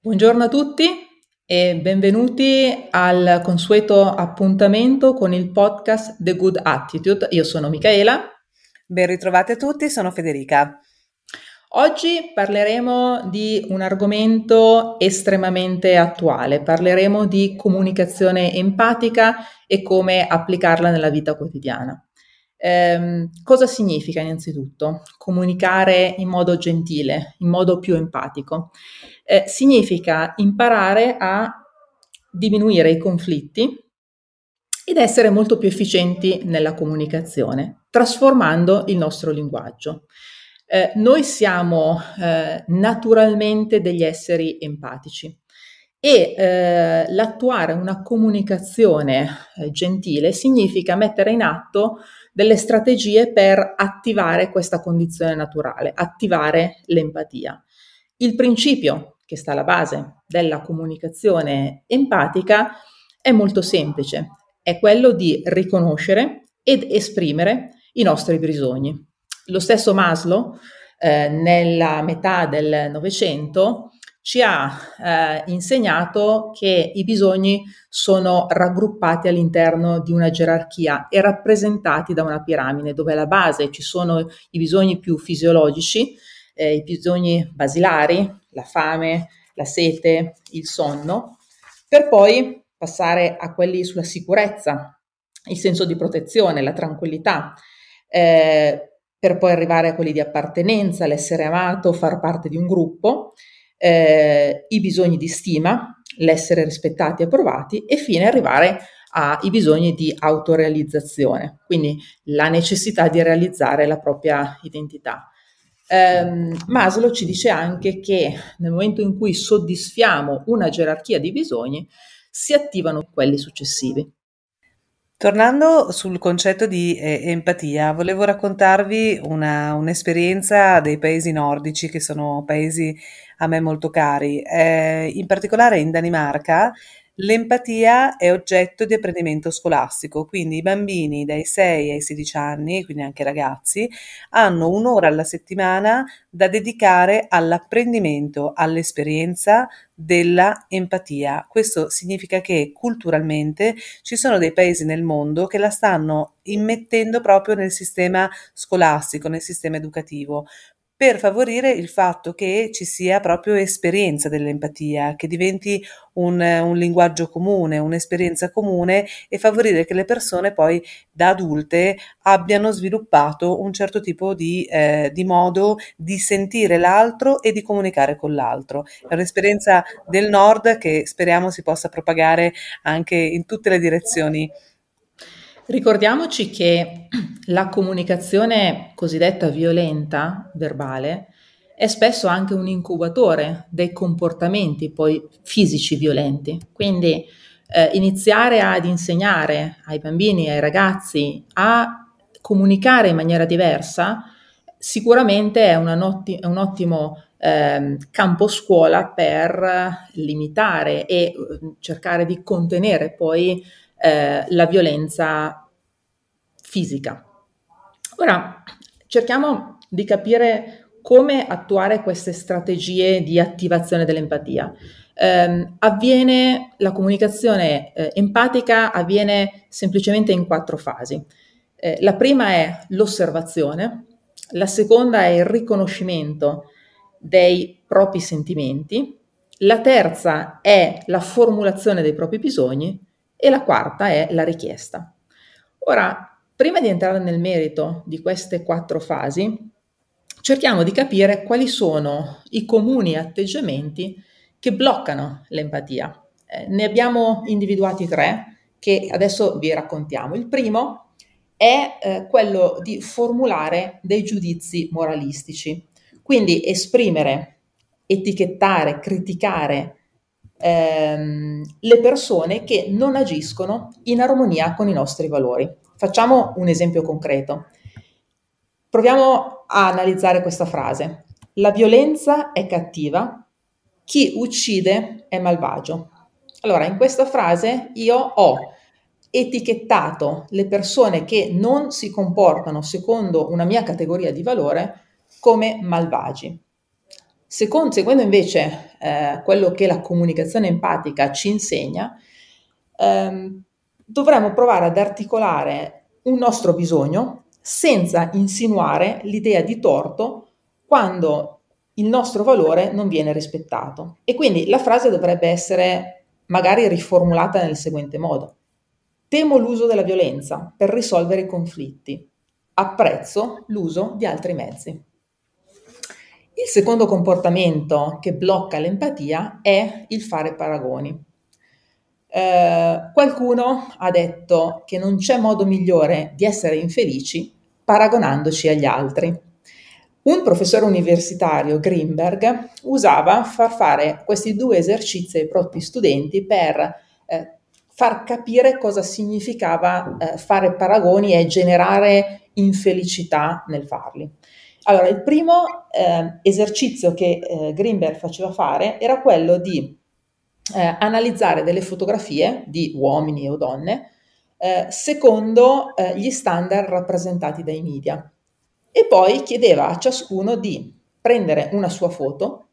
Buongiorno a tutti e benvenuti al consueto appuntamento con il podcast The Good Attitude. Io sono Michaela. Ben ritrovate a tutti, sono Federica. Oggi parleremo di un argomento estremamente attuale, parleremo di comunicazione empatica e come applicarla nella vita quotidiana. Eh, cosa significa innanzitutto comunicare in modo gentile, in modo più empatico? Eh, significa imparare a diminuire i conflitti ed essere molto più efficienti nella comunicazione, trasformando il nostro linguaggio. Eh, noi siamo eh, naturalmente degli esseri empatici e eh, l'attuare una comunicazione eh, gentile significa mettere in atto delle strategie per attivare questa condizione naturale, attivare l'empatia. Il principio che sta alla base della comunicazione empatica è molto semplice, è quello di riconoscere ed esprimere i nostri bisogni. Lo stesso Maslow, eh, nella metà del Novecento, ci ha eh, insegnato che i bisogni sono raggruppati all'interno di una gerarchia e rappresentati da una piramide dove alla base ci sono i bisogni più fisiologici, eh, i bisogni basilari, la fame, la sete, il sonno, per poi passare a quelli sulla sicurezza, il senso di protezione, la tranquillità, eh, per poi arrivare a quelli di appartenenza, l'essere amato, far parte di un gruppo eh, i bisogni di stima, l'essere rispettati e approvati e fine arrivare ai bisogni di autorealizzazione, quindi la necessità di realizzare la propria identità. Um, Maslow ci dice anche che nel momento in cui soddisfiamo una gerarchia di bisogni, si attivano quelli successivi. Tornando sul concetto di eh, empatia, volevo raccontarvi una, un'esperienza dei paesi nordici, che sono paesi a me molto cari. Eh, in particolare in Danimarca L'empatia è oggetto di apprendimento scolastico, quindi i bambini dai 6 ai 16 anni, quindi anche i ragazzi, hanno un'ora alla settimana da dedicare all'apprendimento, all'esperienza della empatia. Questo significa che culturalmente ci sono dei paesi nel mondo che la stanno immettendo proprio nel sistema scolastico, nel sistema educativo per favorire il fatto che ci sia proprio esperienza dell'empatia, che diventi un, un, linguaggio comune, un'esperienza comune e favorire che le persone poi da adulte abbiano sviluppato un certo tipo di, eh, di modo di sentire l'altro e di comunicare con l'altro. È un'esperienza del nord che speriamo si possa propagare anche in tutte le direzioni Ricordiamoci che la comunicazione cosiddetta violenta, verbale, è spesso anche un incubatore dei comportamenti poi fisici violenti. Quindi eh, iniziare ad insegnare ai bambini ai ragazzi a comunicare in maniera diversa sicuramente è, è un ottimo eh, campo scuola per limitare e eh, cercare di contenere poi eh, la violenza fisica. Ora cerchiamo di capire come attuare queste strategie di attivazione dell'empatia. Eh, avviene la comunicazione eh, empatica avviene semplicemente in quattro fasi. Eh, la prima è l'osservazione, la seconda è il riconoscimento dei propri sentimenti, la terza è la formulazione dei propri bisogni e la quarta è la richiesta. Ora, prima di entrare nel merito di queste quattro fasi, cerchiamo di capire quali sono i comuni atteggiamenti che bloccano l'empatia. Eh, ne abbiamo individuati tre che adesso vi raccontiamo. Il primo è eh, quello di formulare dei giudizi moralistici, quindi esprimere, etichettare, criticare ehm, le persone che non agiscono in armonia con i nostri valori. Facciamo un esempio concreto. Proviamo a analizzare questa frase. La violenza è cattiva, chi uccide è malvagio. Allora, in questa frase io ho etichettato le persone che non si comportano secondo una mia categoria di valore come malvagi. Secondo, seguendo invece eh, quello che la comunicazione empatica ci insegna, ehm, dovremmo provare ad articolare un nostro bisogno senza insinuare l'idea di torto quando il nostro valore non viene rispettato. E quindi la frase dovrebbe essere magari riformulata nel seguente modo. Temo l'uso della violenza per risolvere i conflitti. Apprezzo l'uso di altri mezzi. Il secondo comportamento che blocca l'empatia è il fare paragoni. Eh, qualcuno ha detto che non c'è modo migliore di essere infelici paragonandoci agli altri. Un professore universitario, Greenberg, usava far fare questi due esercizi ai propri studenti per eh, far capire cosa significava eh, fare paragoni e generare infelicità nel farli. Allora, il primo eh, esercizio che eh, Greenberg faceva fare era quello di eh, analizzare delle fotografie di uomini o donne eh, secondo gli standard rappresentati dai media e poi chiedeva a ciascuno di prendere una sua foto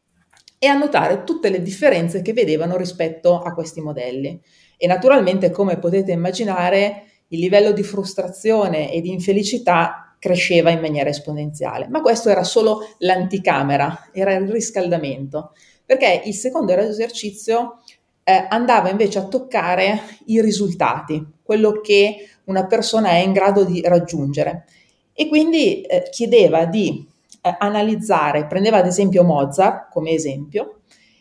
e annotare tutte le differenze che vedevano rispetto a questi modelli. E naturalmente, come potete immaginare, il livello di frustrazione e di infelicità cresceva in maniera esponenziale. Ma questo era solo l'anticamera, era il riscaldamento, perché il secondo esercizio eh, andava invece a toccare i risultati, quello che una persona è in grado di raggiungere e quindi eh, chiedeva di eh, analizzare, prendeva ad esempio Mozart come esempio,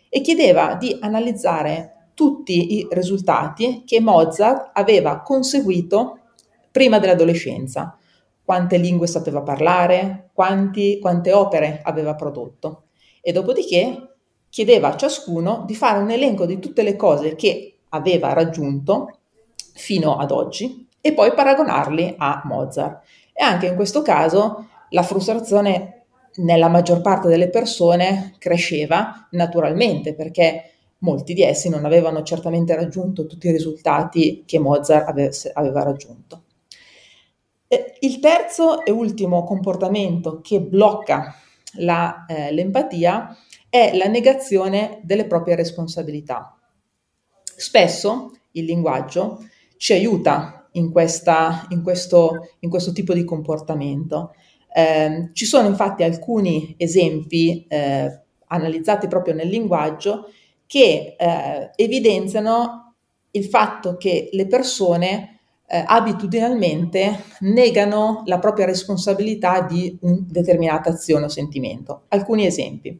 e chiedeva di analizzare tutti i risultati che Mozart aveva conseguito prima dell'adolescenza, quante lingue sapeva parlare, quanti, quante opere aveva prodotto. E dopodiché chiedeva a ciascuno di fare un elenco di tutte le cose che aveva raggiunto fino ad oggi e poi paragonarli a Mozart. E anche in questo caso la frustrazione nella maggior parte delle persone cresceva naturalmente perché molti di essi non avevano certamente raggiunto tutti i risultati che Mozart aveva raggiunto. Il terzo e ultimo comportamento che blocca la, eh, l'empatia è la negazione delle proprie responsabilità. Spesso il linguaggio ci aiuta in, questa, in, questo, in questo, tipo di comportamento. Eh, ci sono infatti alcuni esempi eh, analizzati proprio nel linguaggio che eh, evidenziano il fatto che le persone eh, abitudinalmente negano la propria responsabilità di una determinata azione o sentimento. Alcuni esempi.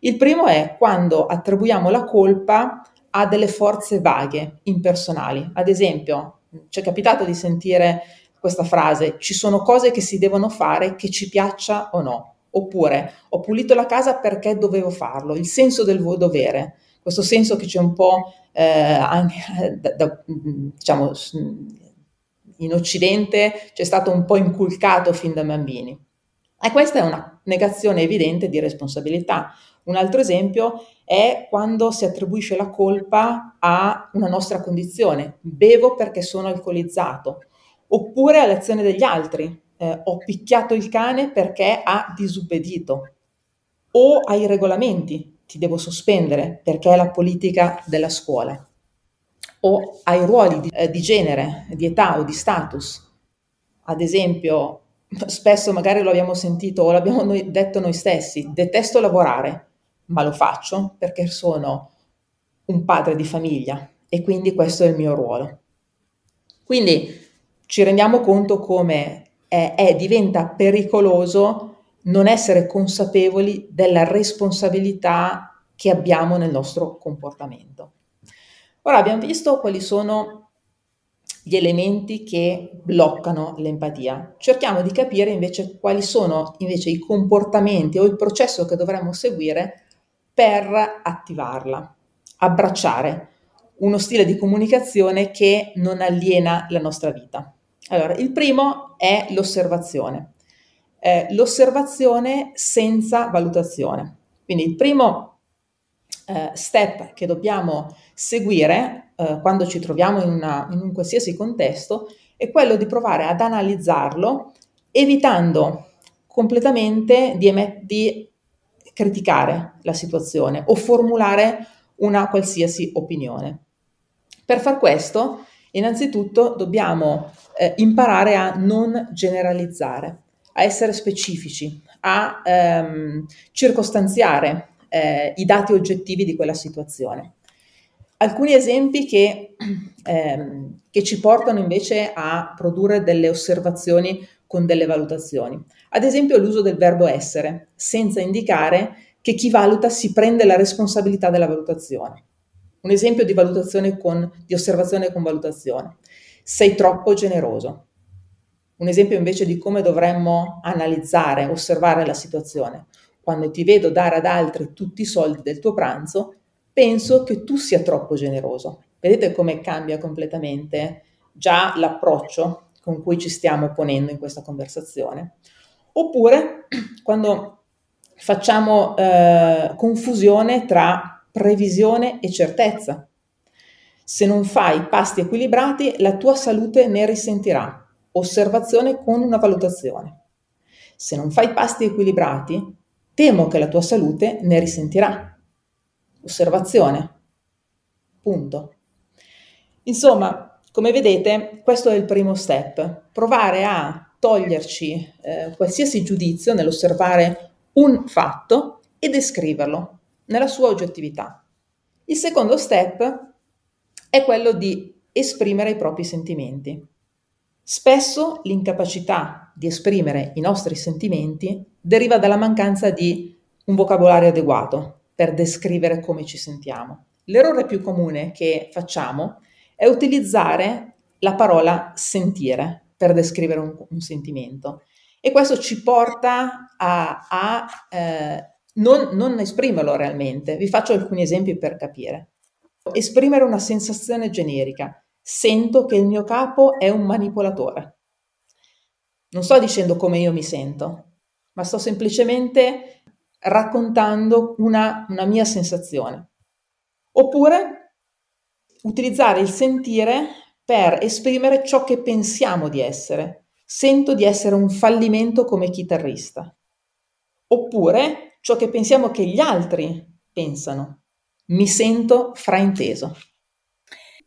Il primo è quando attribuiamo la colpa a delle forze vaghe, impersonali. Ad esempio, ci è capitato di sentire questa frase, ci sono cose che si devono fare che ci piaccia o no. Oppure ho pulito la casa perché dovevo farlo, il senso del dovere, questo senso che c'è un po' eh, anche da, da, diciamo in Occidente c'è stato un po' inculcato fin da bambini. E questa è una negazione evidente di responsabilità. Un altro esempio è quando si attribuisce la colpa a una nostra condizione. Bevo perché sono alcolizzato, oppure all'azione degli altri. Eh, ho picchiato il cane perché ha disubbedito, o ai regolamenti, ti devo sospendere perché è la politica della scuola, o ai ruoli di, eh, di genere, di età o di status. Ad esempio, spesso magari lo abbiamo sentito o l'abbiamo noi, detto noi stessi, detesto lavorare, ma lo faccio perché sono un padre di famiglia e quindi questo è il mio ruolo. Quindi ci rendiamo conto come è, è, diventa pericoloso non essere consapevoli della responsabilità che abbiamo nel nostro comportamento. Ora abbiamo visto quali sono gli elementi che bloccano l'empatia. Cerchiamo di capire invece quali sono invece i comportamenti o il processo che dovremmo seguire per attivarla, abbracciare uno stile di comunicazione che non aliena la nostra vita. Allora, il primo è l'osservazione. Eh, l'osservazione senza valutazione. Quindi il primo eh, step che dobbiamo seguire eh, quando ci troviamo in, una, in un qualsiasi contesto è quello di provare ad analizzarlo evitando completamente di, emet- di criticare la situazione o formulare una qualsiasi opinione. Per far questo, innanzitutto dobbiamo eh, imparare a non generalizzare, a essere specifici, a ehm, circostanziare eh, i dati oggettivi di quella situazione. Alcuni esempi che, ehm, che ci portano invece a produrre delle osservazioni con delle valutazioni. Ad esempio l'uso del verbo essere, senza indicare che chi valuta si prende la responsabilità della valutazione. Un esempio di valutazione con, di osservazione con valutazione. Sei troppo generoso. Un esempio invece di come dovremmo analizzare, osservare la situazione. Quando ti vedo dare ad altri tutti i soldi del tuo pranzo, penso che tu sia troppo generoso. Vedete come cambia completamente già l'approccio con cui ci stiamo ponendo in questa conversazione. Oppure quando facciamo eh, confusione tra previsione e certezza. Se non fai pasti equilibrati, la tua salute ne risentirà. Osservazione con una valutazione. Se non fai pasti equilibrati, temo che la tua salute ne risentirà osservazione. Punto. Insomma, come vedete, questo è il primo step, provare a toglierci eh, qualsiasi giudizio nell'osservare un fatto e descriverlo nella sua oggettività. Il secondo step è quello di esprimere i propri sentimenti. Spesso l'incapacità di esprimere i nostri sentimenti deriva dalla mancanza di un vocabolario adeguato, per descrivere come ci sentiamo. L'errore più comune che facciamo è utilizzare la parola sentire per descrivere un, un sentimento e questo ci porta a, a eh, non, non esprimerlo realmente. Vi faccio alcuni esempi per capire. Esprimere una sensazione generica. Sento che il mio capo è un manipolatore. Non sto dicendo come io mi sento, ma sto semplicemente raccontando una, una mia sensazione. Oppure utilizzare il sentire per esprimere ciò che pensiamo di essere. Sento di essere un fallimento come chitarrista. Oppure ciò che pensiamo che gli altri pensano. Mi sento frainteso.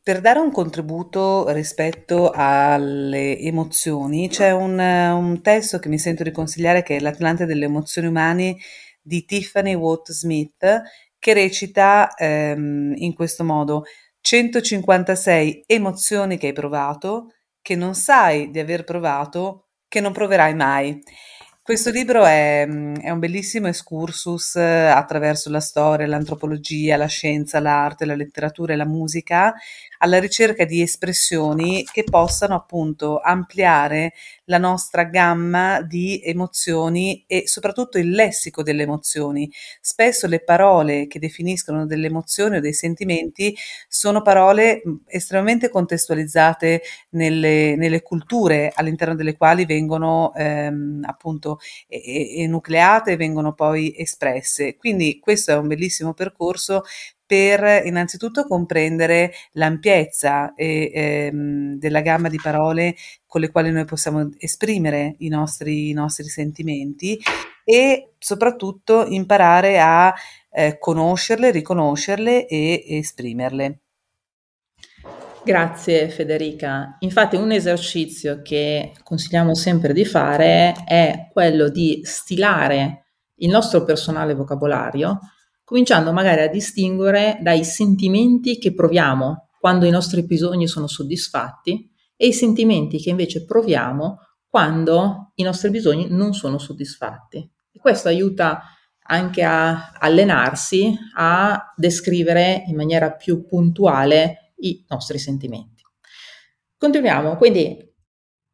Per dare un contributo rispetto alle emozioni, c'è un, un testo che mi sento di consigliare che è L'Atlante delle emozioni umane di Tiffany Watt Smith che recita ehm, in questo modo 156 emozioni che hai provato, che non sai di aver provato, che non proverai mai. Questo libro è, è, un bellissimo excursus eh, attraverso la storia, l'antropologia, la scienza, l'arte, la letteratura e la musica alla ricerca di espressioni che possano appunto ampliare la nostra gamma di emozioni e soprattutto il lessico delle emozioni. Spesso le parole che definiscono delle emozioni o dei sentimenti sono parole estremamente contestualizzate nelle, nelle culture all'interno delle quali vengono ehm, appunto enucleate e vengono poi espresse. Quindi questo è un bellissimo percorso per innanzitutto comprendere l'ampiezza e, ehm, della gamma di parole con le quali noi possiamo esprimere i nostri, i nostri sentimenti e soprattutto imparare a eh, conoscerle, riconoscerle e esprimerle. Grazie Federica. Infatti un esercizio che consigliamo sempre di fare è quello di stilare il nostro personale vocabolario cominciando magari a distinguere dai sentimenti che proviamo quando i nostri bisogni sono soddisfatti e i sentimenti che invece proviamo quando i nostri bisogni non sono soddisfatti. E questo aiuta anche a allenarsi a descrivere in maniera più puntuale i nostri sentimenti. Continuiamo, quindi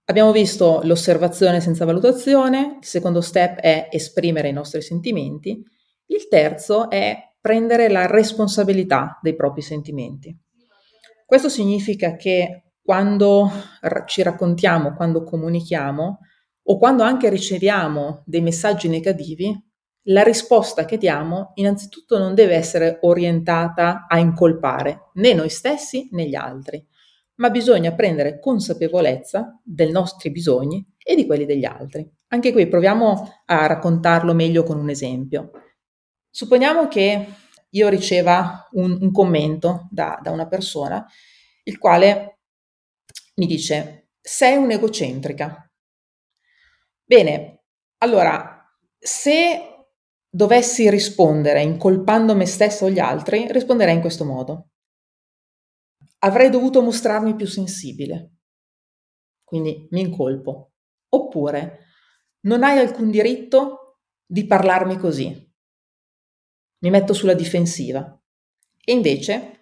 abbiamo visto l'osservazione senza valutazione, il secondo step è esprimere i nostri sentimenti, il terzo è prendere la responsabilità dei propri sentimenti. Questo significa che quando ci raccontiamo, quando comunichiamo o quando anche riceviamo dei messaggi negativi, la risposta che diamo innanzitutto non deve essere orientata a incolpare né noi stessi né gli altri, ma bisogna prendere consapevolezza dei nostri bisogni e di quelli degli altri. Anche qui proviamo a raccontarlo meglio con un esempio. Supponiamo che io riceva un, un commento da, da una persona, il quale mi dice, sei un'egocentrica. Bene, allora, se dovessi rispondere incolpando me stesso o gli altri, risponderei in questo modo. Avrei dovuto mostrarmi più sensibile, quindi mi incolpo. Oppure, non hai alcun diritto di parlarmi così, mi metto sulla difensiva. E invece,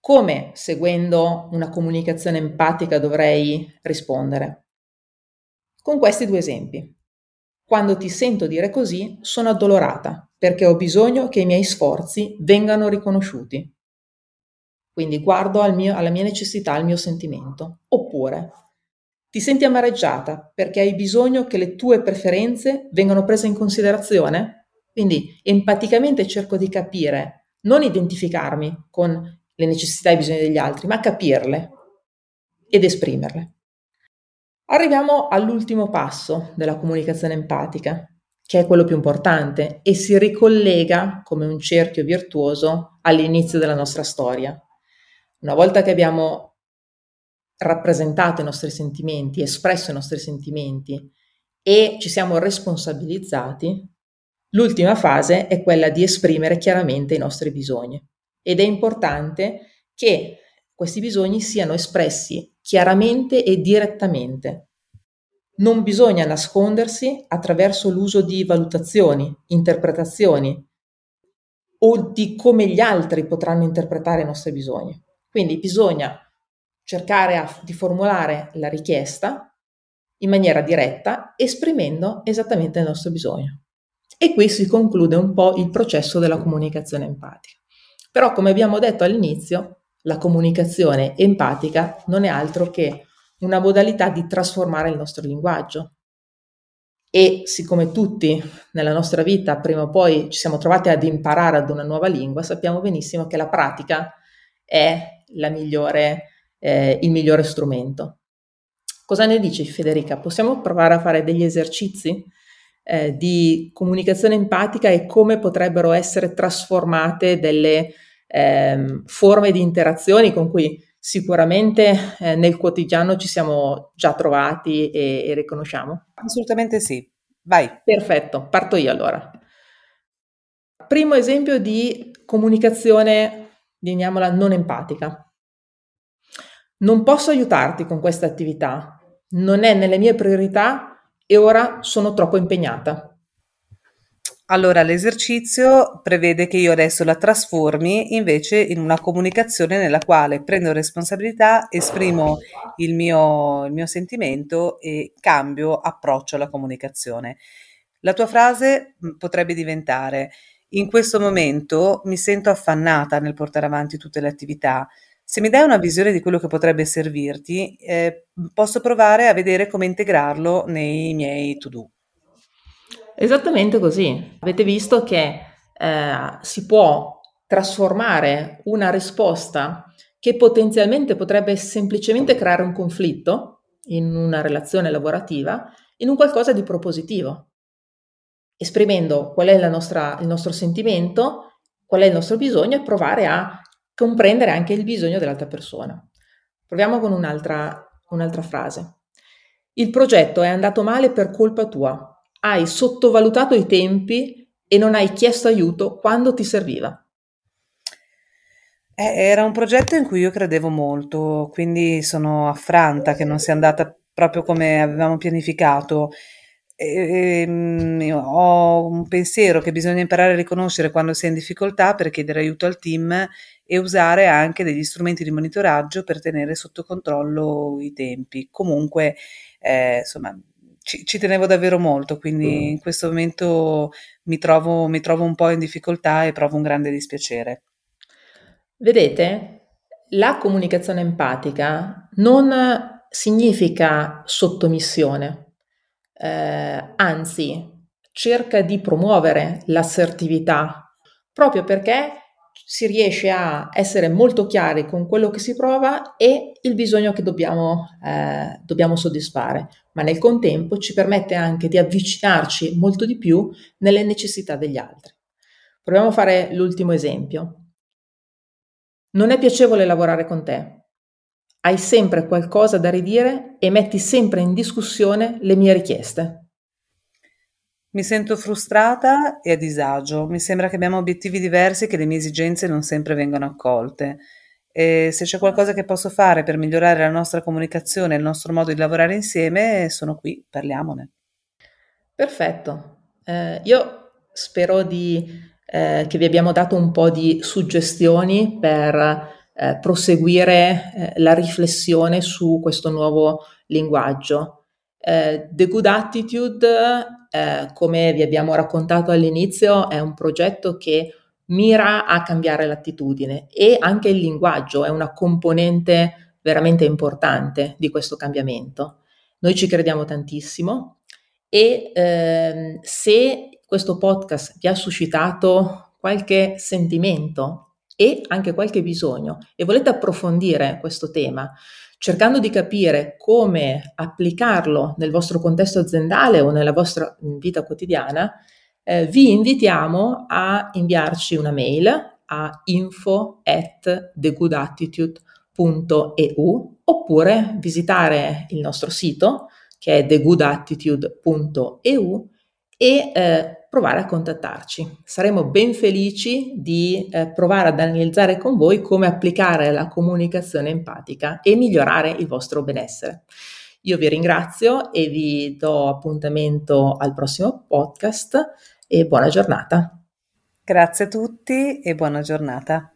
come seguendo una comunicazione empatica dovrei rispondere? Con questi due esempi. Quando ti sento dire così, sono addolorata perché ho bisogno che i miei sforzi vengano riconosciuti. Quindi guardo al mio, alla mia necessità, al mio sentimento. Oppure ti senti amareggiata perché hai bisogno che le tue preferenze vengano prese in considerazione? Quindi empaticamente cerco di capire, non identificarmi con le necessità e i bisogni degli altri, ma capirle ed esprimerle. Arriviamo all'ultimo passo della comunicazione empatica, che è quello più importante e si ricollega come un cerchio virtuoso all'inizio della nostra storia. Una volta che abbiamo rappresentato i nostri sentimenti, espresso i nostri sentimenti e ci siamo responsabilizzati, L'ultima fase è quella di esprimere chiaramente i nostri bisogni ed è importante che questi bisogni siano espressi chiaramente e direttamente. Non bisogna nascondersi attraverso l'uso di valutazioni, interpretazioni o di come gli altri potranno interpretare i nostri bisogni. Quindi bisogna cercare a, di formulare la richiesta in maniera diretta, esprimendo esattamente il nostro bisogno. E qui si conclude un po' il processo della comunicazione empatica. Però, come abbiamo detto all'inizio, la comunicazione empatica non è altro che una modalità di trasformare il nostro linguaggio. E siccome tutti nella nostra vita prima o poi ci siamo trovati ad imparare ad una nuova lingua, sappiamo benissimo che la pratica è migliore, eh, il migliore strumento. Cosa ne dici Federica? Possiamo provare a fare degli esercizi? Eh, di comunicazione empatica e come potrebbero essere trasformate delle eh, forme di interazioni con cui sicuramente eh, nel quotidiano ci siamo già trovati e, e riconosciamo? Assolutamente sì, vai. Perfetto, parto io allora. Primo esempio di comunicazione, chiamiamola non empatica. Non posso aiutarti con questa attività, non è nelle mie priorità e ora sono troppo impegnata. Allora, l'esercizio prevede che io adesso la trasformi invece in una comunicazione nella quale prendo responsabilità, esprimo il mio, il mio sentimento e cambio approccio alla comunicazione. La tua frase mm, potrebbe diventare in questo momento mi sento affannata nel portare avanti tutte le attività, se mi dai una visione di quello che potrebbe servirti, eh, posso provare a vedere come integrarlo nei miei to-do. Esattamente così. Avete visto che eh, si può trasformare una risposta che potenzialmente potrebbe semplicemente creare un conflitto in una relazione lavorativa in un qualcosa di propositivo, esprimendo qual è nostra, il nostro sentimento, qual è il nostro bisogno e provare a comprendere anche il bisogno dell'altra persona. Proviamo con un'altra, un'altra frase. Il progetto è andato male per colpa tua. Hai sottovalutato i tempi e non hai chiesto aiuto quando ti serviva. Eh, era un progetto in cui io credevo molto, quindi sono affranta che non sia andata proprio come avevamo pianificato. E, e, ho un pensiero che bisogna imparare a riconoscere quando si è in difficoltà per chiedere aiuto al team e usare anche degli strumenti di monitoraggio per tenere sotto controllo i tempi. Comunque, eh, insomma, ci, ci, tenevo davvero molto, quindi mm. in questo momento mi trovo, mi trovo un po' in difficoltà e provo un grande dispiacere. Vedete, la comunicazione empatica non significa sottomissione, eh, anzi cerca di promuovere l'assertività, proprio perché si riesce a essere molto chiari con quello che si prova e il bisogno che dobbiamo, eh, dobbiamo soddisfare, ma nel contempo ci permette anche di avvicinarci molto di più nelle necessità degli altri. Proviamo a fare l'ultimo esempio. Non è piacevole lavorare con te. Hai sempre qualcosa da ridire e metti sempre in discussione le mie richieste. Mi sento frustrata e a disagio. Mi sembra che abbiamo obiettivi diversi e che le mie esigenze non sempre vengono accolte. E se c'è qualcosa che posso fare per migliorare la nostra comunicazione e il nostro modo di lavorare insieme, sono qui, parliamone. Perfetto. Eh, io spero di eh, che vi abbiamo dato un po' di suggestioni per eh, proseguire eh, la riflessione su questo nuovo linguaggio. Eh, The Good Attitude, eh, come vi abbiamo raccontato all'inizio, è un progetto che mira a cambiare l'attitudine e anche il linguaggio è una componente veramente importante di questo cambiamento. Noi ci crediamo tantissimo e ehm, se questo podcast vi ha suscitato qualche sentimento e anche qualche bisogno. E volete approfondire questo tema, cercando di capire come applicarlo nel vostro contesto aziendale o nella vostra vita quotidiana, eh, vi invitiamo a inviarci una mail a info at thegoodattitude.eu oppure visitare il nostro sito che è thegoodattitude.eu e eh, provare a contattarci. Saremo ben felici di eh, provare ad analizzare con voi come applicare la comunicazione empatica e migliorare il vostro benessere. Io vi ringrazio e vi do appuntamento al prossimo podcast e buona giornata. Grazie a tutti e buona giornata.